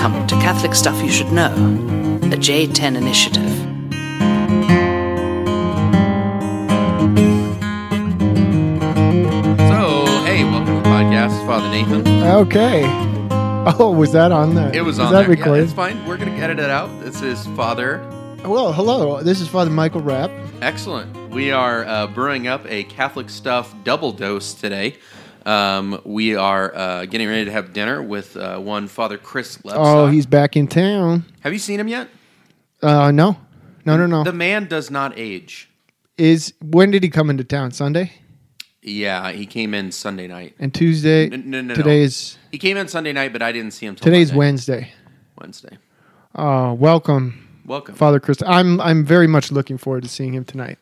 Welcome to Catholic Stuff You Should Know, the J10 Initiative. So, hey, welcome to the podcast, Father Nathan. Okay. Oh, was that on there? It was Is on that there. Yeah, recorded? it's fine. We're going to edit it out. This is Father. well, hello. This is Father Michael Rapp. Excellent. We are uh, brewing up a Catholic stuff double dose today. Um, we are uh, getting ready to have dinner with uh, one Father Chris Lepsock. Oh, he's back in town. Have you seen him yet? Uh, no, no, no, no. The man does not age. is when did he come into town? Sunday Yeah, he came in Sunday night. and Tuesday. No, no, no, Today no. is He came in Sunday night, but I didn't see him till today's Monday. Wednesday. Wednesday. Oh, welcome, Welcome. Father Chris. I'm I'm very much looking forward to seeing him tonight.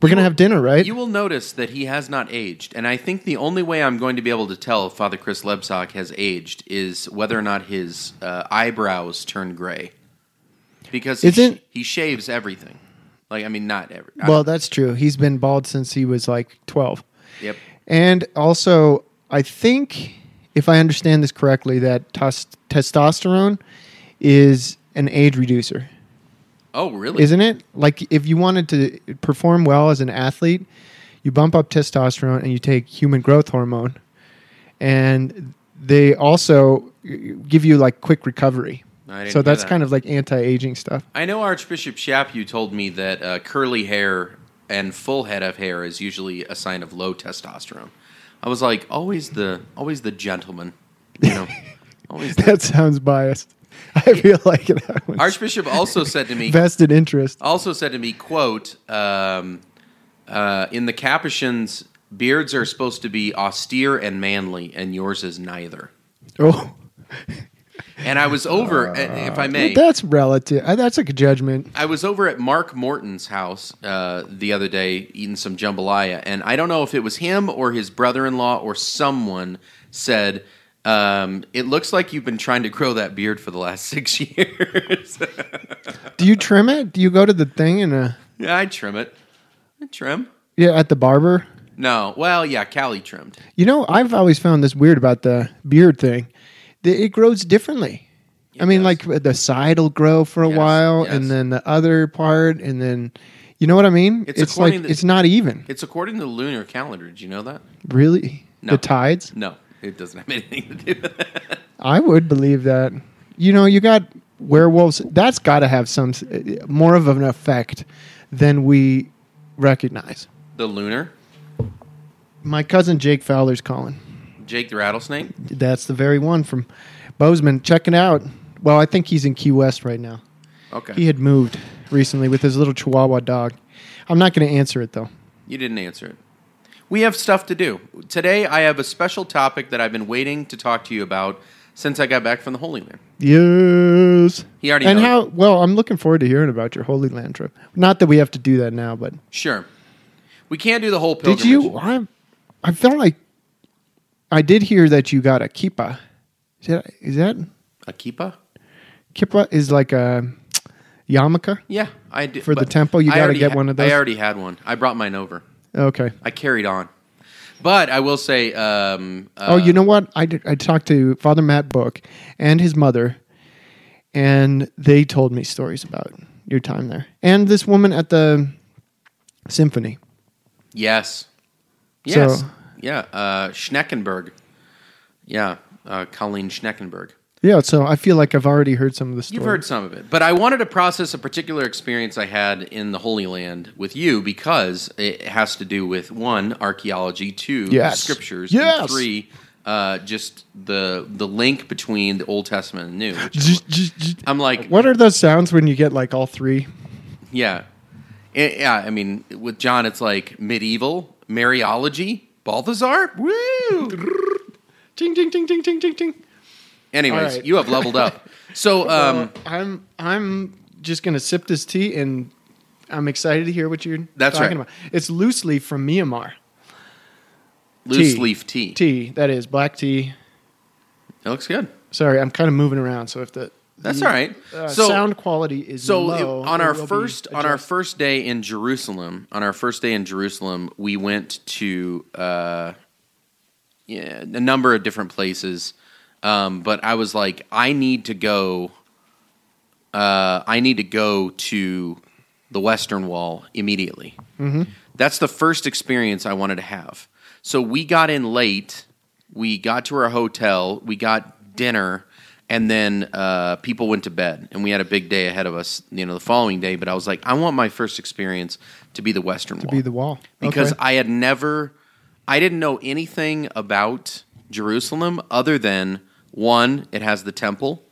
We're gonna have dinner, right? You will notice that he has not aged, and I think the only way I'm going to be able to tell if Father Chris Lebsock has aged is whether or not his uh, eyebrows turn gray, because he, Isn't- he shaves everything. Like I mean, not every. I well, don't- that's true. He's been bald since he was like 12. yep. And also, I think, if I understand this correctly, that tes- testosterone is an age reducer, Oh, really? isn't it? Like, if you wanted to perform well as an athlete, you bump up testosterone and you take human growth hormone, and they also give you like quick recovery. So that's that. kind of like anti-aging stuff. I know Archbishop Chaput told me that uh, curly hair and full head of hair is usually a sign of low testosterone. I was like, always the always the gentleman, you know. always the, That sounds biased. I feel like that was Archbishop also said to me, vested interest. also said to me, "quote um, uh, In the Capuchins, beards are supposed to be austere and manly, and yours is neither." Oh. And I was over, and if I may, That's relative. Uh, That's like a judgment. I was over at Mark Morton's house uh, the other day eating some jambalaya, and I don't know if it was him or his brother-in-law or someone said. Um, it looks like you've been trying to grow that beard for the last six years. Do you trim it? Do you go to the thing and uh yeah, I trim it. I trim. yeah at the barber? No, well, yeah, Cali trimmed. You know, I've always found this weird about the beard thing. That it grows differently. I mean, does. like the side will grow for a Yes, while, yes. and then the other part, and then you know what I mean? It's like according to- it's not even. It's according to the lunar calendar. Did you know that? Really, No. the tides. No, it doesn't have anything to do with that. I would believe that. You know, you got werewolves. That's got to have some more of an effect than we recognize. The lunar? My cousin Jake Fowler's calling. Jake the rattlesnake? That's the very one from Bozeman. Check it out. Well, I think he's in Key West right now. Okay. He had moved recently with his little Chihuahua dog. I'm not going to answer it though. You didn't answer it. We have stuff to do. Today, I have a special topic that I've been waiting to talk to you about since I got back from the Holy Land. Yes. He already And how? Well, I'm looking forward to hearing about your Holy Land trip. Not that we have to do that now, but Sure. We can't do the whole Pilgrimage. did you? I, I felt like I did hear that you got a kippa. Is that, is that A kippah? kippa? Is like a yarmulke? Yeah, I did. For the temple, you gotta already get one of those? I already had one. I brought mine over. Okay. I carried on. But I will say, um, uh, oh, you know what? I, did, I talked to Father Matt Book and his mother, and they told me stories about your time there. And this woman at the symphony. Yes. Yes. So- yeah. Uh, Schneckenberg. Yeah. Uh, Colleen Schneckenberg. Yeah, so I feel like I've already heard some of the stories. You've heard some of it. But I wanted to process a particular experience I had in the Holy Land with you because it has to do with one, archaeology, two, Yes. scriptures, Yes. and three, uh, just the the link between the Old Testament and New. I'm like, What are those sounds when you get like all three? yeah. Eh, Yeah, I mean, with John, it's like medieval, Mariology, Balthasar. Woo! Ting ting ting ting ting ting ting. Anyways, right. you have leveled up. So, um, Uh, I'm I'm just gonna sip this tea and I'm excited to hear what you're That's talking right. about. It's loose leaf from Myanmar. loose tea. leaf tea. Tea, that is black tea. It looks good. Sorry, I'm kind of moving around, so if the That's the, all right. uh, so, sound quality is so low, it- on our first on our first day in Jerusalem, on our first day in Jerusalem, we went to uh, yeah, a number of different places Um, but I was like, I need to go. Uh, I need to go to the Western Wall immediately. Mm-hmm. That's the first experience I wanted to have. So we got in late. We got to our hotel. We got dinner, and then uh, people went to bed. And we had a big day ahead of us. You know, the following day. But I was like, I want my first experience to be the Western wall. To Wall be the wall. because Okay. I had never, I didn't know anything about Jerusalem other than one, it has the temple,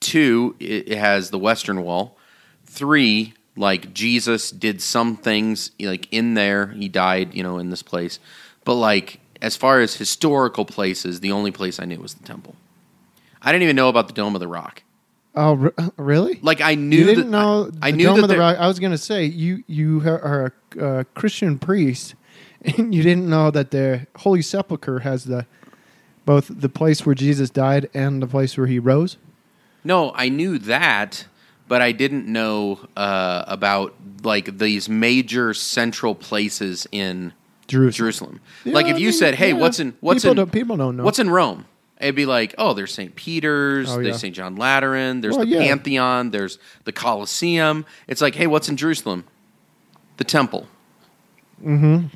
two, it, has the Western Wall, three, like Jesus did some things like in there, he died, you know, in this place, but like as far as historical places, the only place I knew was the temple. I didn't even know about the Dome of the Rock. Oh, re- really? Like I knew you didn't that know I, I knew Dome that of the Rock. I was going to say you you are a uh, Christian priest, and you didn't know that the Holy Sepulchre has the both the place where Jesus died and the place where he rose. No, I knew that, but I didn't know uh, about like these major central places in Jerusalem. Jerusalem. Yeah, like if I you mean, said, "Hey, yeah. what's in what's People in don't- people don't know. what's in Rome?" It'd be like, "Oh, there's St. Peter's, Oh, there's. St. John Lateran, there's Well, the yeah. Pantheon, there's the Colosseum." It's like, "Hey, what's in Jerusalem?" The temple. Mm-hmm.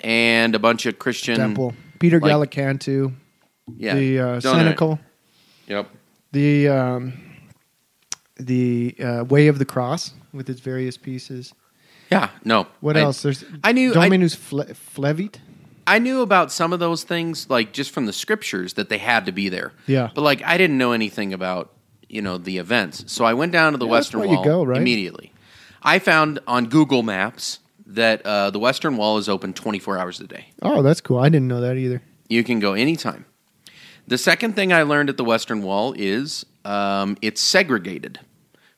And a bunch of Christian Temple. Peter like- Gallicantu, Yeah. the uh. Cenacle, Yep. the um, the uh, Way of the Cross with its various pieces. Yeah. No. What I- else? There's I knew- I- Dominus Fle- Flevit. I knew about some of those things, like just from the scriptures, that they had to be there. Yeah. But like, I didn't know anything about you know the events, so I went down to the Yeah, Western Wall go, right? immediately. I found on Google Maps that uh, the Western Wall is open 24 hours a day. Oh, that's cool. I didn't know that either. You can go anytime. The second thing I learned at the Western Wall is um, it's segregated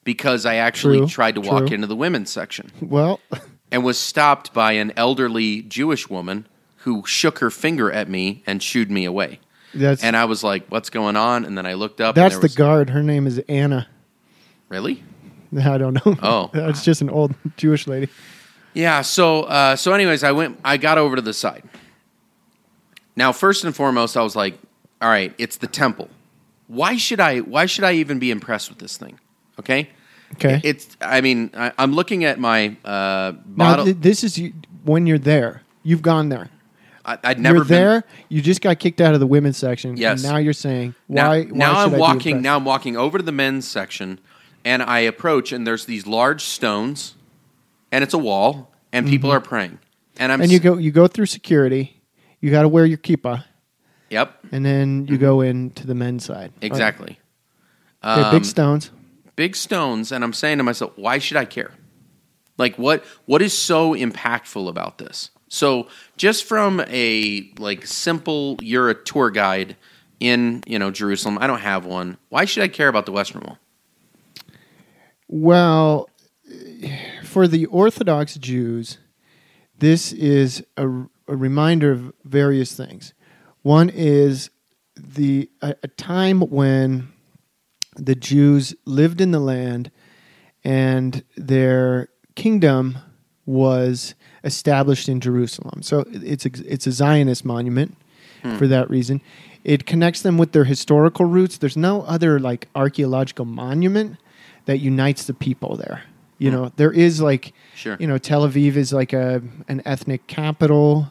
because I actually True, tried to walk into the women's section Well, and was stopped by an elderly Jewish woman who shook her finger at me and shooed me away. that's And I was like, "What's going on?" And then I looked up. that's and the there was, guard. Her name is Anna. Really? I don't know. Oh. it's just an old Jewish lady. Yeah. So, uh, so, anyways, I went. I got over to the side. Now, first and foremost, I was like, "All right, it's the temple. Why should I? Why should I even be impressed with this thing?" Okay. Okay. It's. I mean, I, I'm looking at my uh, now model. th- this is you, when you're there. You've gone there. I, I'd never you're been there. You just got kicked out of the women's section. Yes. And now you're saying Now, why? why now I'm I be walking. Now I'm walking over to the men's section, and I approach, and there's these large stones, and it's a wall, and people are praying, and I'm Mm-hmm. and you go. You go through security. You got to wear your kippah, Yep, and then you go into the men's side. Exactly. Okay, Um, big stones. big stones and i'm saying to myself why should i care like what what is so impactful about this so just from a like simple you're a tour guide in you know jerusalem i don't have one why should i care about the western wall Well, for the Orthodox Jews, this is a, a reminder of various things. One is the a, a time when the Jews lived in the land and their kingdom was established in Jerusalem. So it's a, it's a Zionist monument hmm. for that reason. It connects them with their historical roots. There's no other like archaeological monument that unites the people there. You hmm. know, there is like Sure. you know, Tel Aviv is like a an ethnic capital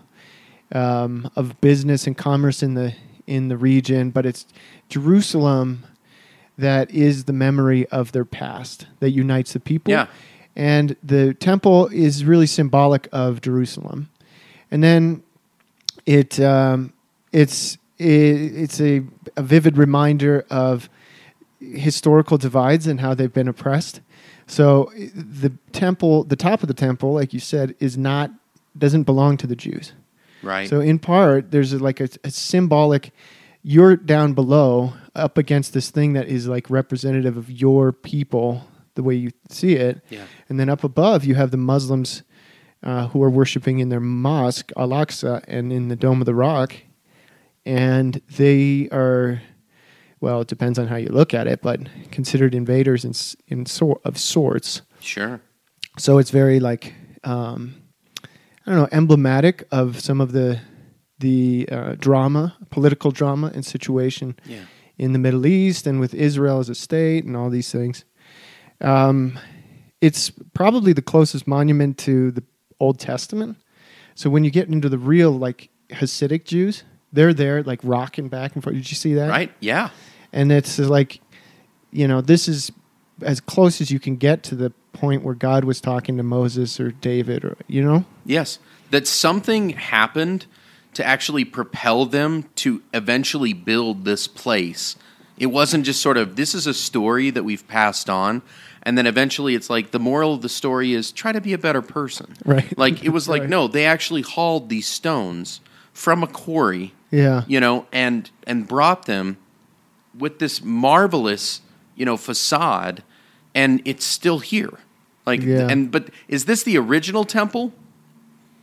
um, of business and commerce in the in the region, but it's Jerusalem that is the memory of their past that unites the people. Yeah. And the temple is really symbolic of Jerusalem. And then it um, it's it, it's a, a vivid reminder of historical divides and how they've been oppressed. So the temple, the top of the temple, like you said, is not doesn't belong to the Jews. Right So in part, there's a, like a, a symbolic. You're down below, up against this thing that is like representative of your people, the way you see it. Yeah. And then up above, you have the Muslims uh, who are worshiping in their mosque, Al Aqsa, and in the Dome of the Rock, and they are. Well, it depends on how you look at it, but considered invaders in, in sor- of sorts. sure So it's very like um, I don't know, emblematic of some of the the uh, drama, political drama and situation yeah in the Middle East and with Israel as a state and all these things. Um, it's probably the closest monument to the Old Testament. So when you get into the real like Hasidic Jews, they're there like rocking back and forth. Did you see that? Right? Yeah. And it's like, you know, this is as close as you can get to the point where God was talking to Moses or David or you know. Yes. That something happened to actually propel them to eventually build this place. It wasn't just sort of this is a story that we've passed on and then eventually it's like the moral of the story is try to be a better person. Right. Like it was like Right. no, they actually hauled these stones from a quarry, Yeah. you know, and and brought them with this marvelous, you know, facade and it's still here. Like Yeah. and but is this the original temple?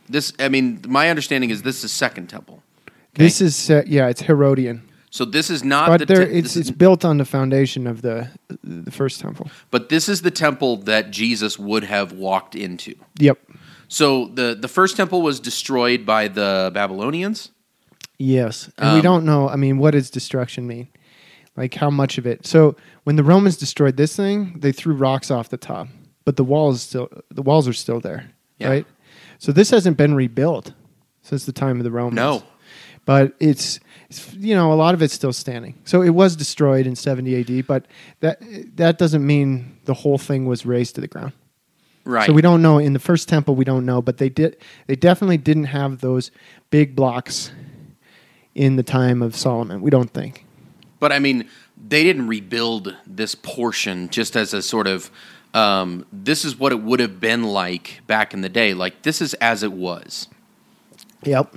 This I mean, my understanding is this is second temple. Okay? This is uh, yeah, it's Herodian. so this is not but the there, te- it's it's built on the foundation of the the first temple. but this is the temple that Jesus would have walked into. Yep. So the the first temple was destroyed by the Babylonians. Yes, and we Um, don't know. I mean, what does destruction mean? Like how much of it? So when the Romans destroyed this thing, they threw rocks off the top, but the walls still the walls are still there, Yeah. right? So this hasn't been rebuilt since the time of the Romans. No. but it's, it's you know a lot of it's still standing. So it was destroyed in 70 AD, but that that doesn't mean the whole thing was razed to the ground. Right. So we don't know in the first temple. We don't know, but they did. They definitely didn't have those big blocks in the time of Solomon. We don't think. But I mean, they didn't rebuild this portion just as a sort of um, this is what it would have been like back in the day. Like this is as it was. Yep.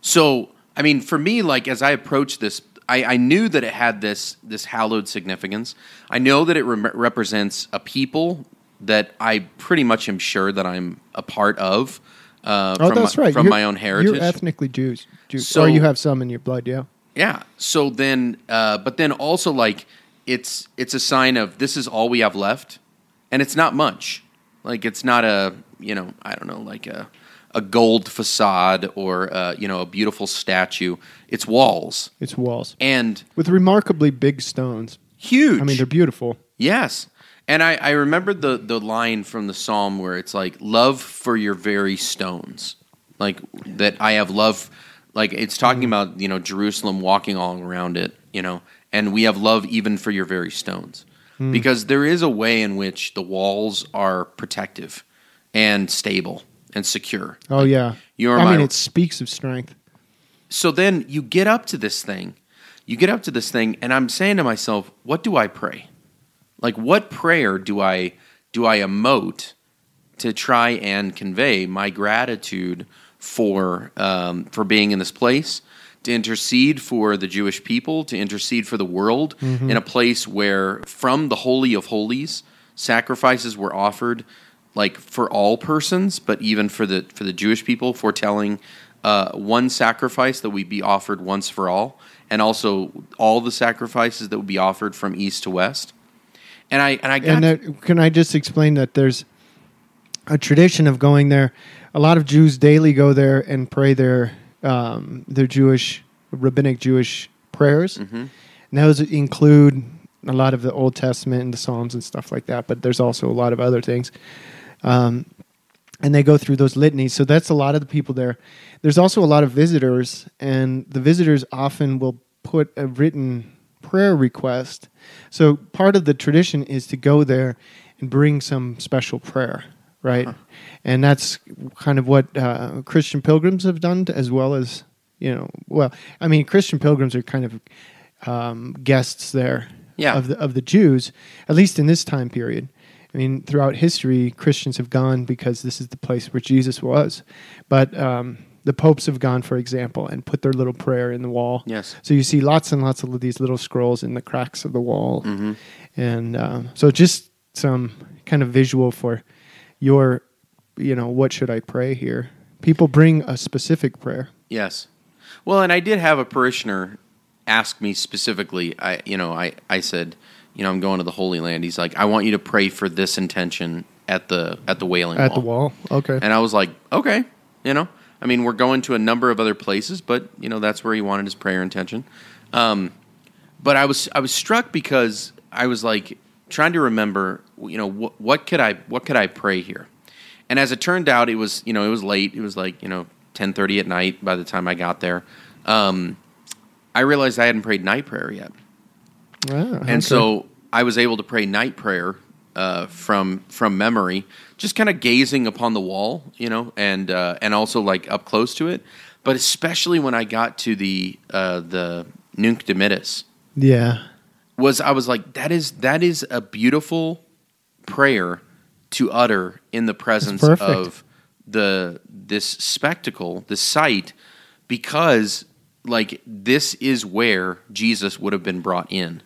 So I mean, for me, like as I approached this, I, I knew that it had this this hallowed significance. I know that it rem- represents a people that I pretty much am sure that I'm a part of. Uh, Oh, from that's my, right. From You're- my own heritage. You're ethnically Jews, Jews, So- or you have some in your blood. Yeah. Yeah. So then, uh, but then also like it's it's a sign of this is all we have left, and it's not much. Like it's not a you know I don't know like a a gold facade or uh, you know a beautiful statue. It's walls It's walls and with remarkably big stones. huge. I mean, they're beautiful. Yes. And I, I remember the, the line from the psalm where it's like, love for your very stones. Like, that I have love. Like, it's talking about, you know, Jerusalem walking all around it, you know, and we have love even for your very stones. Because there is a way in which the walls are protective and stable and secure. Oh yeah. You're I mean, it speaks of strength. so then you get up to this thing you get up to this thing and i'm saying to myself what do i pray like what prayer do i do i emote to try and convey my gratitude for um, for being in this place to intercede for the jewish people to intercede for the world in a place where from the holy of holies sacrifices were offered like for all persons but even for the for the jewish people foretelling uh, one sacrifice that would be offered once for all, and also all the sacrifices that would be offered from east to west. And I and I got And that, can I just explain that there's a tradition of going there. A lot of Jews daily go there and pray their um, their Jewish rabbinic Jewish prayers. Mm-hmm. And those include a lot of the Old Testament and the Psalms and stuff like that. But there's also a lot of other things. Um, and they go through those litanies. So that's a lot of the people there. There's also a lot of visitors, and the visitors often will put a written prayer request. So part of the tradition is to go there and bring some special prayer, right? And that's kind of what uh, Christian pilgrims have done, as well as you know. Well, I mean, Christian pilgrims are kind of um, guests there Yeah. of the of the Jews, at least in this time period. I mean, throughout history, Christians have gone because this is the place where Jesus was. But um, the popes have gone, for example, and put their little prayer in the wall. Yes. So you see lots and lots of these little scrolls in the cracks of the wall, Mm-hmm. and um, so just some kind of visual for your, you know, what should I pray here? People bring a specific prayer. Yes. Well, and I did have a parishioner ask me specifically. I, you know, I, I said, you know, I'm going to the Holy Land. He's like, I want you to pray for this intention at the at the Wailing At Wall. the wall, okay. And I was like, okay, you know, I mean, we're going to a number of other places, but you know, that's where he wanted his prayer intention. Um, but I was I was struck because I was like trying to remember, you know, what, what could I what could I pray here? And as it turned out, it was you know it was late. It was like you know ten thirty at night by the time I got there. Um, I realized I hadn't prayed night prayer yet, Wow, okay. and so I was able to pray night prayer uh, from from memory, just kind of gazing upon the wall, you know, and uh, and also like up close to it. But especially when I got to the uh, the Nunc Dimittis, yeah, was I was like that is that is a beautiful prayer to utter in the presence of the this spectacle, this sight, because like this is where Jesus would have been brought in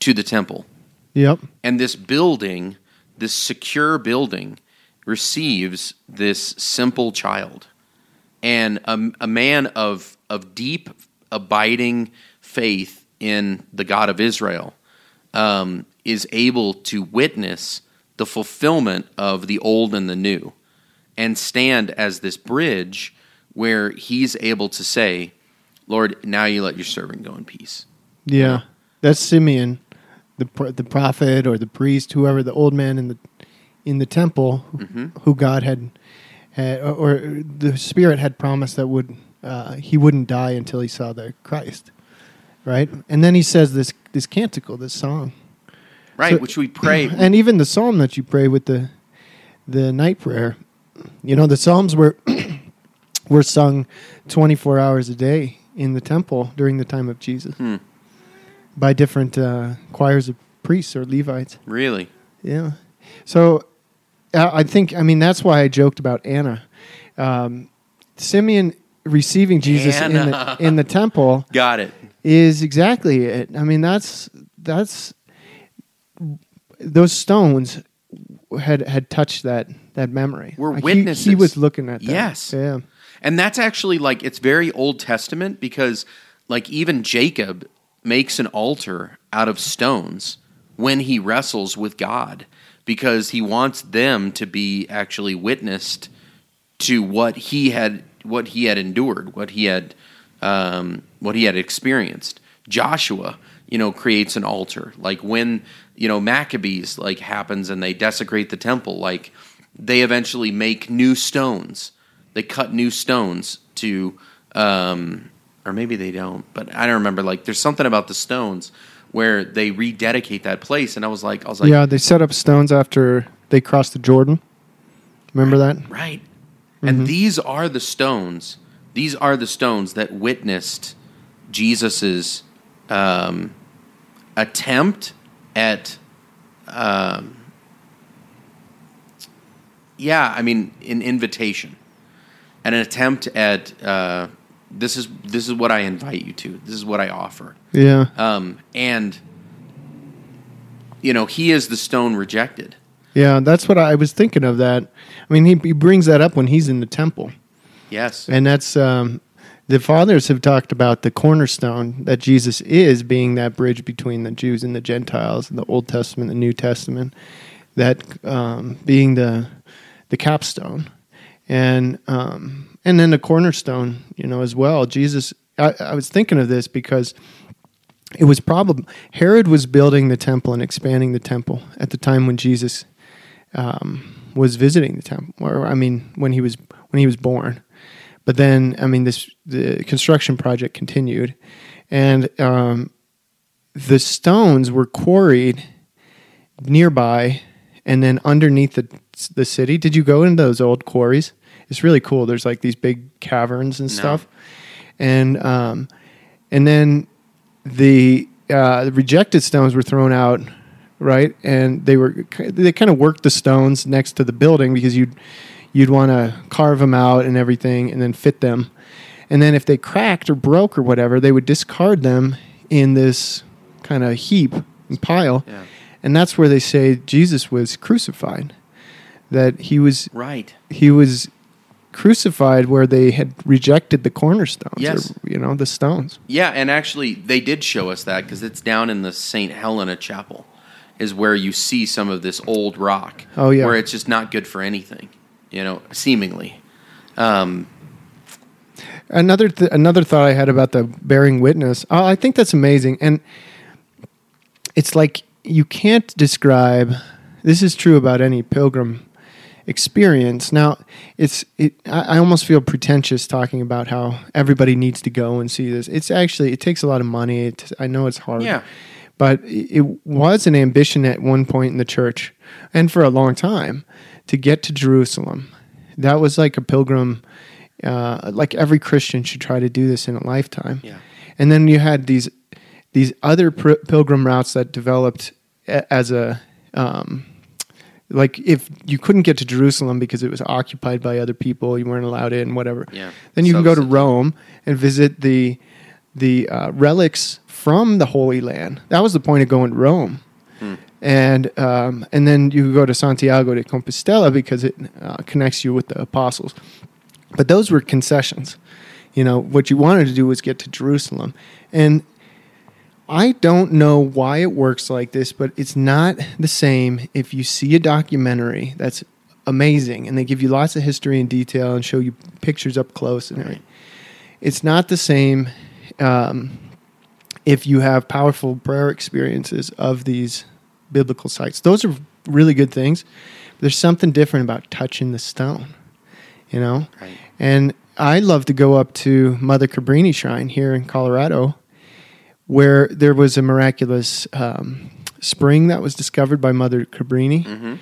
to the temple. yep, And this building, this secure building, receives this simple child. And a, a man of, of deep, abiding faith in the God of Israel um, is able to witness the fulfillment of the old and the new and stand as this bridge where he's able to say, Lord, now you let your servant go in peace. yeah. That's Simeon, the the prophet or the priest, whoever the old man in the in the temple, who- who God had, had or, or the Spirit had promised that would uh, he wouldn't die until he saw the Christ, right? And then he says this this canticle, this song. Right, So- which we pray. and even the psalm that you pray with the the night prayer you know the psalms were were sung 24 hours a day in the temple during the time of jesus Hmm. by different uh, choirs of priests or levites Really? yeah so uh, i think i mean that's why i joked about anna um, simeon receiving jesus in the, in the temple Got it. Is exactly it. I mean, that's that's those stones had had touched that that memory. We're Like, he- witnesses. He, was looking at that. Yes. Yeah. And that's actually like it's very Old Testament because like even Jacob makes an altar out of stones when he wrestles with God because he wants them to be actually witnessed to what he had what he had endured, what he had um, what he had experienced. Joshua, you know, creates an altar. Like when, you know, Maccabees like happens and they desecrate the temple, like they eventually make new stones. They cut new stones to um or maybe they don't, but I don't remember like there's something about the stones where they rededicate that place and I was like I was like yeah, they set up stones after they crossed the Jordan. Remember that? Right. Mm-hmm. And these are the stones. These are the stones that witnessed Jesus's um, attempt at, um, yeah, I mean, an invitation, and an attempt at uh, this is this is what I invite you to. This is what I offer. Yeah. Um, and you know, he is the stone rejected. Yeah, that's what I was thinking of that. I mean, he, he brings that up when he's in the temple. Yes. And that's um, the fathers have talked about the cornerstone that Jesus is being that bridge between the Jews and the Gentiles, the Old Testament, the New Testament, that um, being the the capstone, and um, and then the cornerstone, you know, as well. Jesus, I, I was thinking of this because it was probably Herod was building the temple and expanding the temple at the time when Jesus um, was visiting the temple, or I mean, when he was when he was born. But then, I mean, this the construction project continued, and um, the stones were quarried nearby, and then underneath the the city. Did you go into those old quarries? It's really cool. There's like these big caverns and No. stuff, and um, and then the uh, the rejected stones were thrown out, right? And they were they kind of worked the stones next to the building because you'd you'd want to carve them out and everything, and then fit them. And then if they cracked or broke or whatever, they would discard them in this kind of heap and pile. Yeah. And that's where they say Jesus was crucified. That he was Right. he was crucified where they had rejected the cornerstones. Yes. Or, you know, the stones. Yeah, and actually, they did show us that because it's down in the St. Helena Chapel, is where you see some of this old rock. Oh, yeah. Where it's just not good for anything, you know, seemingly. Um, Another th- another thought I had about the bearing witness. Uh, I think that's amazing, and it's like you can't describe. This is true about any pilgrim experience. Now, it's it. I, I almost feel pretentious talking about how everybody needs to go and see this. It's actually it takes a lot of money. It, I know it's hard. Yeah. But it it was an ambition at one point in the church, and for a long time, to get to Jerusalem. That was like a pilgrim. Uh, like every Christian should try to do this in a lifetime. Yeah. And then you had these these other pr- pilgrim routes that developed a- as a um, like if you couldn't get to Jerusalem because it was occupied by other people, you weren't allowed in, whatever. Yeah. Then you can go to Rome and visit the the uh, relics from the Holy Land. That was the point of going to Rome. And um, and then you go to Santiago de Compostela because it uh, connects you with the apostles. But those were concessions. You know, what you wanted to do was get to Jerusalem. And I don't know why it works like this, but it's not the same if you see a documentary that's amazing and they give you lots of history and detail and show you pictures up close and everything. It's not the same um, if you have powerful prayer experiences of these biblical sites. Those are really good things. There's something different about touching the stone, you know? Right. And I love to go up to Mother Cabrini Shrine here in Colorado, where there was a miraculous um, spring that was discovered by Mother Cabrini. Mm-hmm.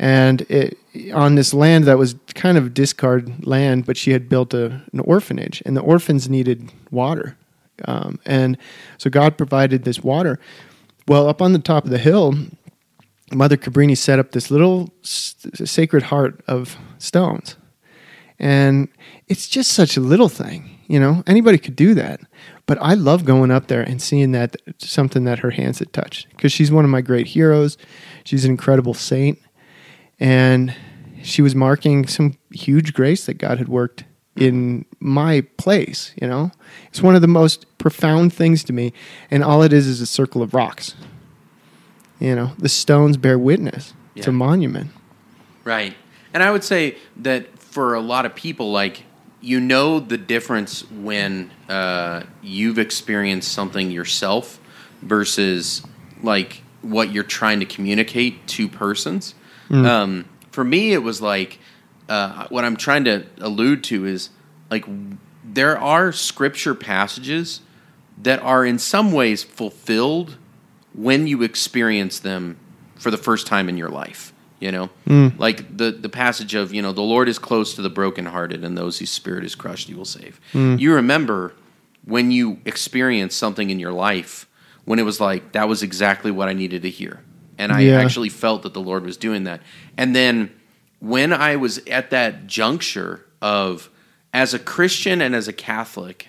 And it, on this land that was kind of discard land, but she had built a, an orphanage, and the orphans needed water. Um, and so God provided this water. Well, up on the top of the hill, Mother Cabrini set up this little sacred heart of stones. And it's just such a little thing, you know. Anybody could do that, but I love going up there and seeing that something that her hands had touched because she's one of my great heroes. She's an incredible saint, and she was marking some huge grace that God had worked in my place. You know, it's one of the most profound things to me, and all it is is a circle of rocks. You know, the stones bear witness. It's a monument. Right. And I would say that for a lot of people, like, you know the difference when uh, you've experienced something yourself versus, like, what you're trying to communicate to persons. Um, for me, it was like, uh, what I'm trying to allude to is, like, there are scripture passages that are in some ways fulfilled when you experience them for the first time in your life. You know, like the the passage of you know the Lord is close to the brokenhearted and those whose spirit is crushed, He will save. You remember when you experienced something in your life when it was like that was exactly what I needed to hear, and I Yeah. actually felt that the Lord was doing that. And then when I was at that juncture of as a Christian and as a Catholic,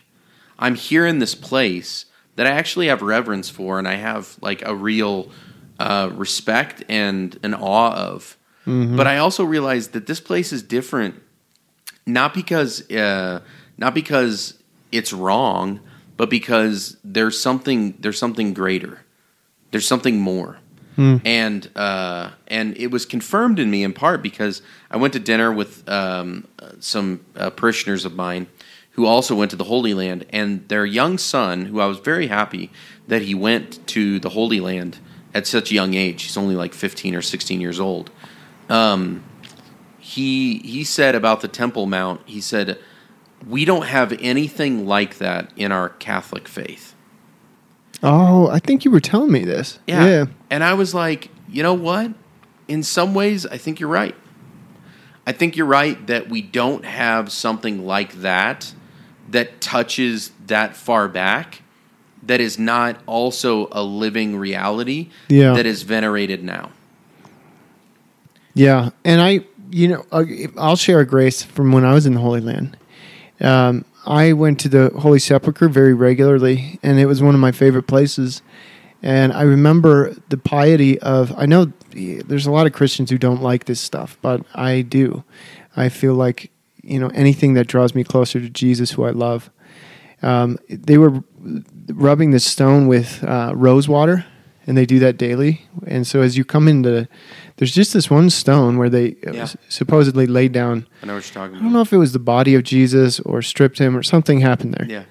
I'm here in this place that I actually have reverence for and I have like a real uh, respect and an awe of. But I also realize that this place is different, not because uh, not because it's wrong, but because there's something there's something greater, there's something more. And uh, and it was confirmed in me in part because I went to dinner with um, some uh, parishioners of mine who also went to the Holy Land, and their young son, who I was very happy that he went to the Holy Land at such a young age. He's only like 15 or 16 years old. Um, he he said about the Temple Mount. He said, "We don't have anything like that in our Catholic faith." Oh, I think you were telling me this. Yeah. And I was like, you know what? In some ways, I think you're right. I think you're right that we don't have something like that that touches that far back that is not also a living reality Yeah. that is venerated now. Yeah, and I, you know, I'll share a grace from when I was in the Holy Land. Um, I went to the Holy Sepulchre very regularly, and it was one of my favorite places. And I remember the piety of. I know there's a lot of Christians who don't like this stuff, but I do. I feel like you know anything that draws me closer to Jesus, who I love. Um, they were rubbing the stone with uh, rose water, and they do that daily. And so as you come into, there's just this one stone where they Yeah. supposedly laid down. I know what you're talking about. I don't know if it was the body of Jesus or stripped him or something happened there. Yeah.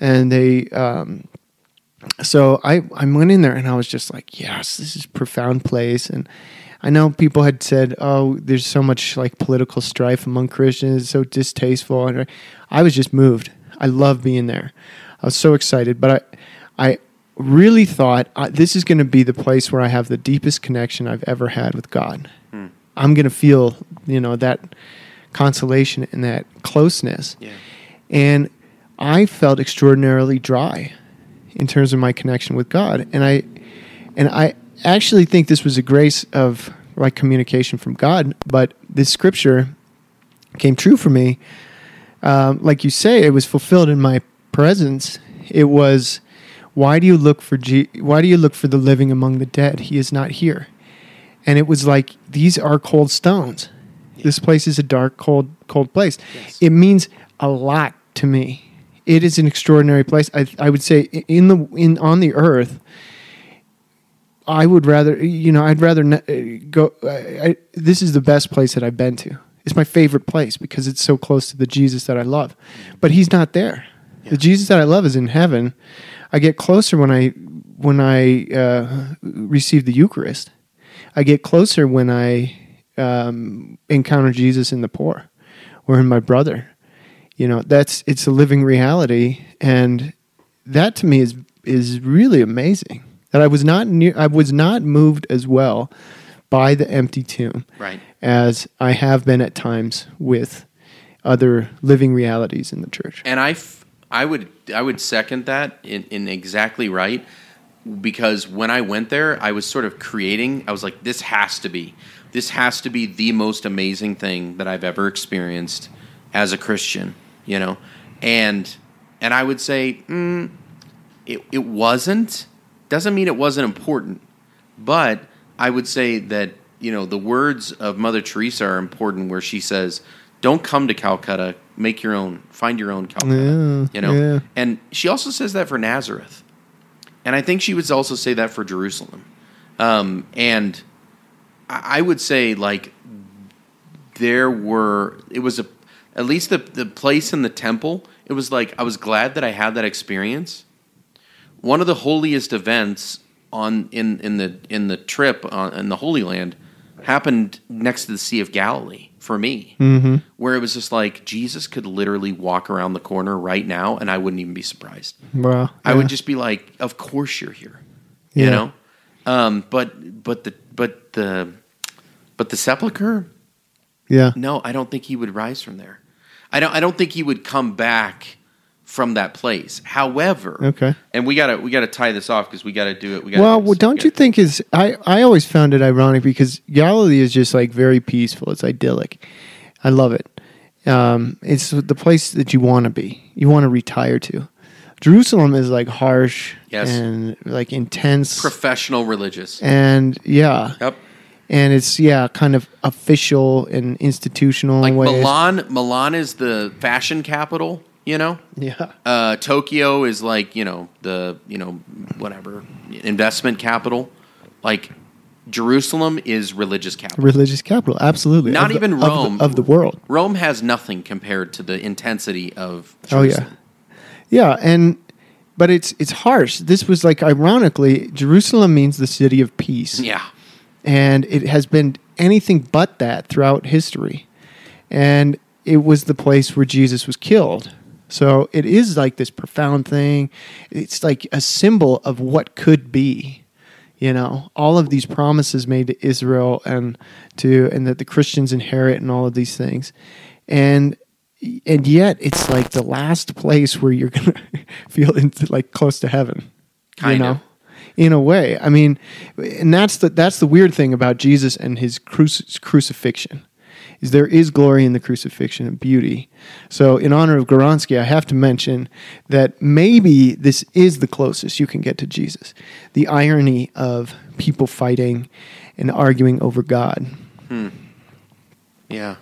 And they um, so I, I went in there and I was just like, yes, this is a profound place. And I know people had said, oh, there's so much like political strife among Christians, it's so distasteful. And I was just moved. I love being there. I was so excited, but I, I really thought this is going to be the place where I have the deepest connection I've ever had with God. I'm going to feel, you know, that consolation and that closeness. Yeah. And I felt extraordinarily dry in terms of my connection with God. And I and I actually think this was a grace of like communication from God, but this scripture came true for me. Um, like you say, it was fulfilled in my presence. It was, why do you look for G- why do you look for the living among the dead? He is not here. And it was like these are cold stones. This place is a dark, cold, cold place. Yes. It means a lot to me. It is an extraordinary place. I, I would say in the in on the earth. I would rather, you know, I'd rather n- uh, go. I, I, this is the best place that I've been to. It's my favorite place because it's so close to the Jesus that I love. But he's not there. The Jesus that I love is in heaven. I get closer when I when I uh, receive the Eucharist. I get closer when I um, encounter Jesus in the poor or in my brother. You know, that's it's a living reality, and that to me is is really amazing. That I was not near, I was not moved as well by the empty tomb Right. as I have been at times with other living realities in the church. And I, f- I would, I would second that in, in exactly right, because when I went there, I was sort of creating. I was like, this has to be, this has to be the most amazing thing that I've ever experienced as a Christian, you know, and and I would say, mm, it it wasn't. Doesn't mean it wasn't important, but I would say that you know the words of Mother Teresa are important, where she says, "Don't come to Calcutta, make your own, find your own Calcutta." Yeah, you know, yeah. and she also says that for Nazareth, and I think she would also say that for Jerusalem, um, and I I would say like there were it was a at least the the place in the temple. It was like I was glad that I had that experience one of the holiest events on in in the in the trip on, in the Holy Land happened next to the Sea of Galilee for me, mm-hmm. where it was just like Jesus could literally walk around the corner right now, and I wouldn't even be surprised. Well, I would just be like, "Of course you're here," you know. Um, but but the but the but the sepulcher, yeah, no, I don't think he would rise from there. I don't. I don't think he would come back from that place. However, Okay. and we gotta we gotta tie this off because we gotta do it. We gotta Well, well, don't We you think is I I always found it ironic because Galilee is just like very peaceful. It's idyllic. I love it. Um, it's the place that you want to be. You want to retire to. Jerusalem is like harsh Yes. and like intense professional religious? and yeah, Yep. and it's yeah, kind of official and institutional Like in ways. Milan, Milan is the fashion capital. You know, Yeah. uh, Tokyo is like you know the you know whatever investment capital. Like Jerusalem is religious capital. Religious capital, absolutely. Not Of the- even of the- Rome of the world. Rome has nothing compared to the intensity of Oh yeah, Jerusalem. yeah, and but it's it's harsh. This was like ironically, Jerusalem means the city of peace, yeah. and it has been anything but that throughout history. And it was the place where Jesus was killed. So it is like this profound thing. It's like a symbol of what could be. You know, all of these promises made to Israel and to and that the Christians inherit and all of these things. And and yet it's like the last place where you're gonna feel into, like close to heaven. Kind you know? of. In a way, I mean, and that's the that's the weird thing about Jesus and his cruci- crucifixion, is there is glory in the crucifixion and beauty. So, in honor of Goronsky, I have to mention that maybe this is the closest you can get to Jesus. The irony of people fighting and arguing over God. Hmm. Yeah.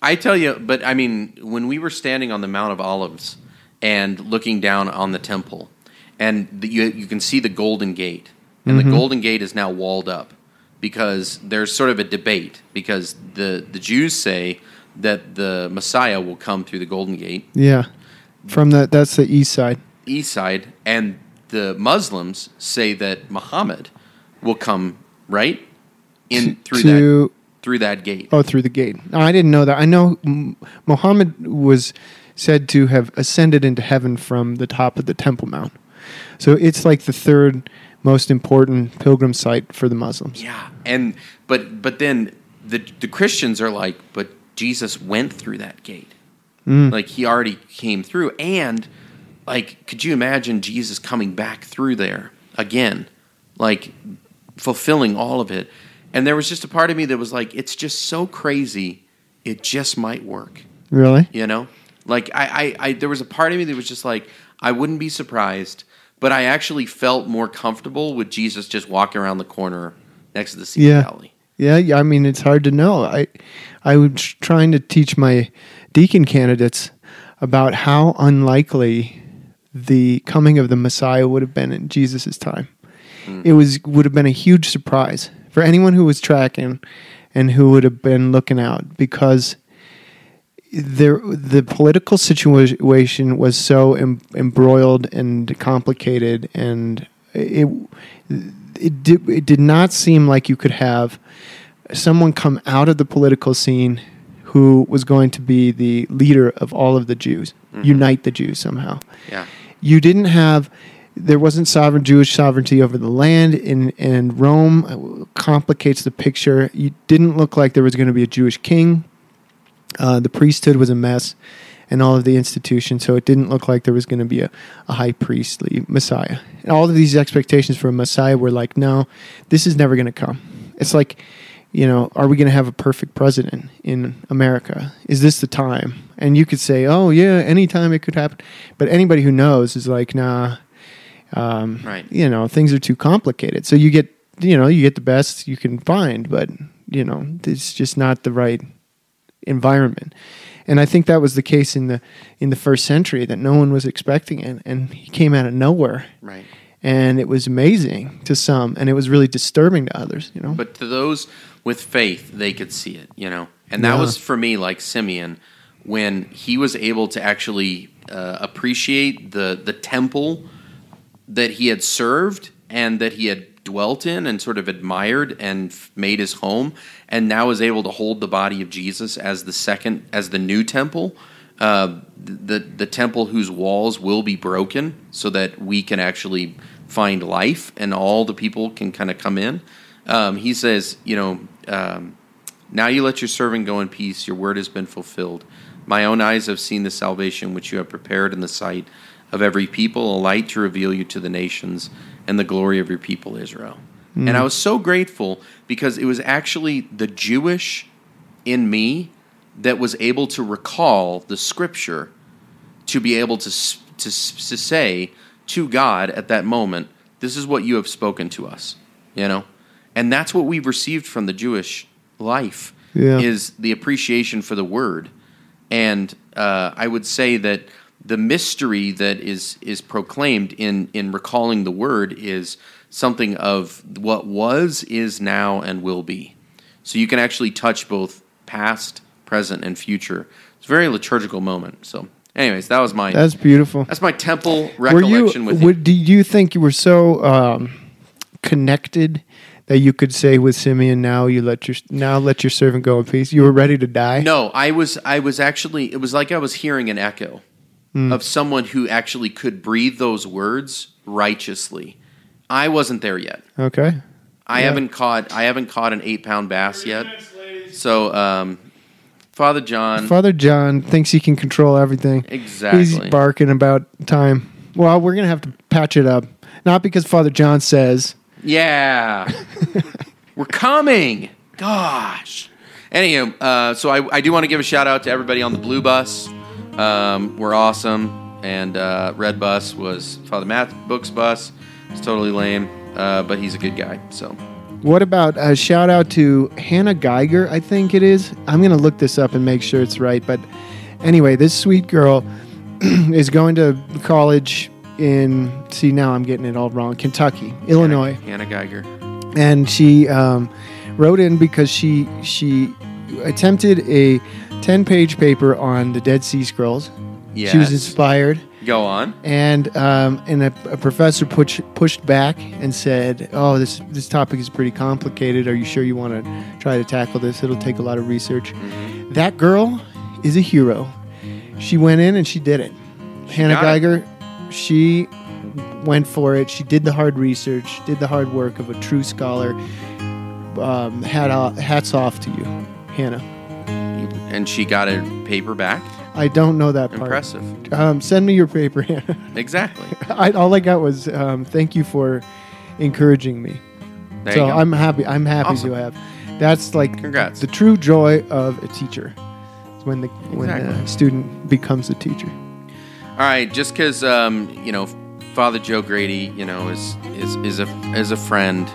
I tell you, but I mean, when we were standing on the Mount of Olives and looking down on the temple, and the, you, you can see the Golden Gate, and the mm-hmm. Golden Gate is now walled up because there's sort of a debate because the, the Jews say that the Messiah will come through the Golden Gate, Yeah, from the that's the east side. east side, and the Muslims say that Muhammad will come right in through that through that gate. oh through the gate. I didn't know that. I know Muhammad was said to have ascended into heaven from the top of the Temple Mount. So it's like the third most important pilgrim site for the Muslims. Yeah, and but but then the the Christians are like, but Jesus went through that gate, mm. like he already came through, and like, could you imagine Jesus coming back through there again, like fulfilling all of it? And there was just a part of me that was like, it's just so crazy, it just might work, Really? you know? Like I, I, I there was a part of me that was just like, I wouldn't be surprised, but I actually felt more comfortable with Jesus just walking around the corner next to the Sea Yeah. Valley. Yeah, yeah, I mean it's hard to know. I I was trying to teach my deacon candidates about how unlikely the coming of the Messiah would have been in Jesus' time. Hmm. It was would have been a huge surprise for anyone who was tracking and who would have been looking out because there the political situation was so em, embroiled and complicated and it it did, it did not seem like you could have someone come out of the political scene who was going to be the leader of all of the Jews, mm-hmm. unite the Jews somehow. Yeah. You didn't have there wasn't sovereign Jewish sovereignty over the land in and Rome complicates the picture. You didn't look like there was going to be a Jewish king. Uh, the priesthood was a mess and all of the institutions, so it didn't look like there was going to be a, a high priestly Messiah. And all of these expectations for a Messiah were like, no, this is never going to come. It's like, you know, are we going to have a perfect president in America? Is this the time? And you could say, oh, yeah, anytime it could happen. But anybody who knows is like, nah, um, Right. you know, things are too complicated. So you get, you know, you get the best you can find, but, you know, it's just not the right environment. And I think that was the case in the in the first century that no one was expecting it, and he came out of nowhere, Right. and it was amazing to some, and it was really disturbing to others. You know, But to those with faith, they could see it, you know. And that Yeah. was for me like Simeon when he was able to actually uh, appreciate the the temple that he had served and that he had dwelt in and sort of admired and made his home and now is able to hold the body of Jesus as the second as the new temple uh, the the temple whose walls will be broken so that we can actually find life and all the people can kind of come in. Um, he says you know um, now you let your servant go in peace. Your word has been fulfilled. My own eyes have seen the salvation which you have prepared in the sight of every people, a light to reveal you to the nations, and the glory of your people Israel. And I was so grateful because it was actually the Jewish in me that was able to recall the scripture to be able to, to, to say to God at that moment, This is what you have spoken to us. You know? And that's what we've received from the Jewish life Yeah. is the appreciation for the word. And uh, I would say that the mystery that is is proclaimed in in recalling the word is something of what was, is now, and will be. So you can actually touch both past, present, and future. It's a very liturgical moment. So, anyways, that was my that's beautiful. that's my temple Were you? recollection with you. Would, do you think you were so um, connected that you could say with Simeon, "Now you let your now let your servant go in peace"? You were ready to die. No, I was I was actually it was like I was hearing an echo of someone who actually could breathe those words righteously. I wasn't there yet. Okay. I Yeah. haven't caught I haven't caught an eight pound bass yet. So um, Father John Father John thinks he can control everything. Exactly. He's barking about time. Well, we're gonna have to patch it up. Not because Father John says. Yeah. We're coming. Gosh. Anywho, uh, so I, I do want to give a shout out to everybody on the blue bus. Um, we're awesome. And uh, red bus was Father Matt Book's bus. It's totally lame, uh, but he's a good guy. So What about a shout out to Hannah Geiger? I think it is. I'm gonna look this up and make sure it's right. But anyway, this sweet girl is going to college in. See, now I'm getting it all wrong. Kentucky, Illinois. Hannah Geiger. and she um, wrote in because she she attempted a 10 page paper on the Dead Sea Scrolls. Yes. She was inspired Go on. and um, and a, a professor push, pushed back and said, "Oh, this this topic is pretty complicated. Are you sure you want to try to tackle this? It'll take a lot of research." Mm-hmm. That girl is a hero. She went in and she did it. Hannah got it. Geiger, she went for it. She did the hard research, did the hard work of a true scholar. Um, hat off, hats off to you, Hannah. And she got a paper back. I don't know that part. Impressive. Um, send me your paper, Exactly. I, all I got was um, thank you for encouraging me. There so. I'm happy. I'm happy Awesome. to have. That's like Congrats. the true joy of a teacher. Is when the when the student becomes a teacher. All right, just because um, you know Father Joe Grady, you know, is is is a is a friend.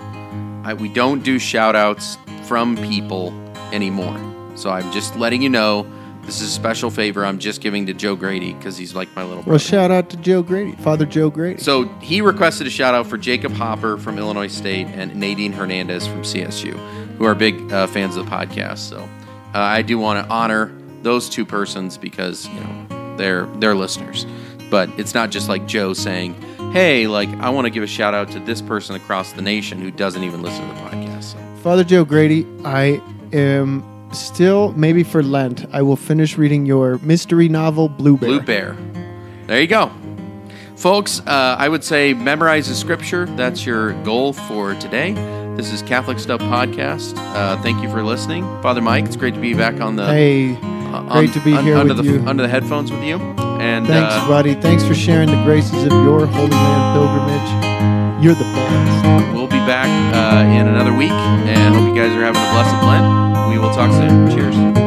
I, we don't do shout outs from people anymore. So I'm just letting you know this is a special favor I'm just giving to Joe Grady because he's like my little brother. Well, shout out to Joe Grady, Father Joe Grady. So he requested a shout out for Jacob Hopper from Illinois State and Nadine Hernandez from CSU, who are big uh, fans of the podcast. So uh, I do want to honor those two persons because you know they're they're listeners. But it's not just like Joe saying, "Hey, like I want to give a shout out to this person across the nation who doesn't even listen to the podcast." So. Father Joe Grady, I am still maybe for Lent. I will finish reading your mystery novel Blue Bear. Blue Bear. There you go. Folks, uh, I would say memorize the scripture. That's your goal for today. This is Catholic Stuff Podcast. Uh, thank you for listening. Father Mike, it's great to be back on the Hey, uh, great to be here under with the you. under the headphones with you. And thanks, uh, buddy. Thanks for sharing the graces of your Holy Land pilgrimage. You're the best. we'll be back uh, in another week and hope you guys are having a blessed Lent. We will talk soon. Cheers.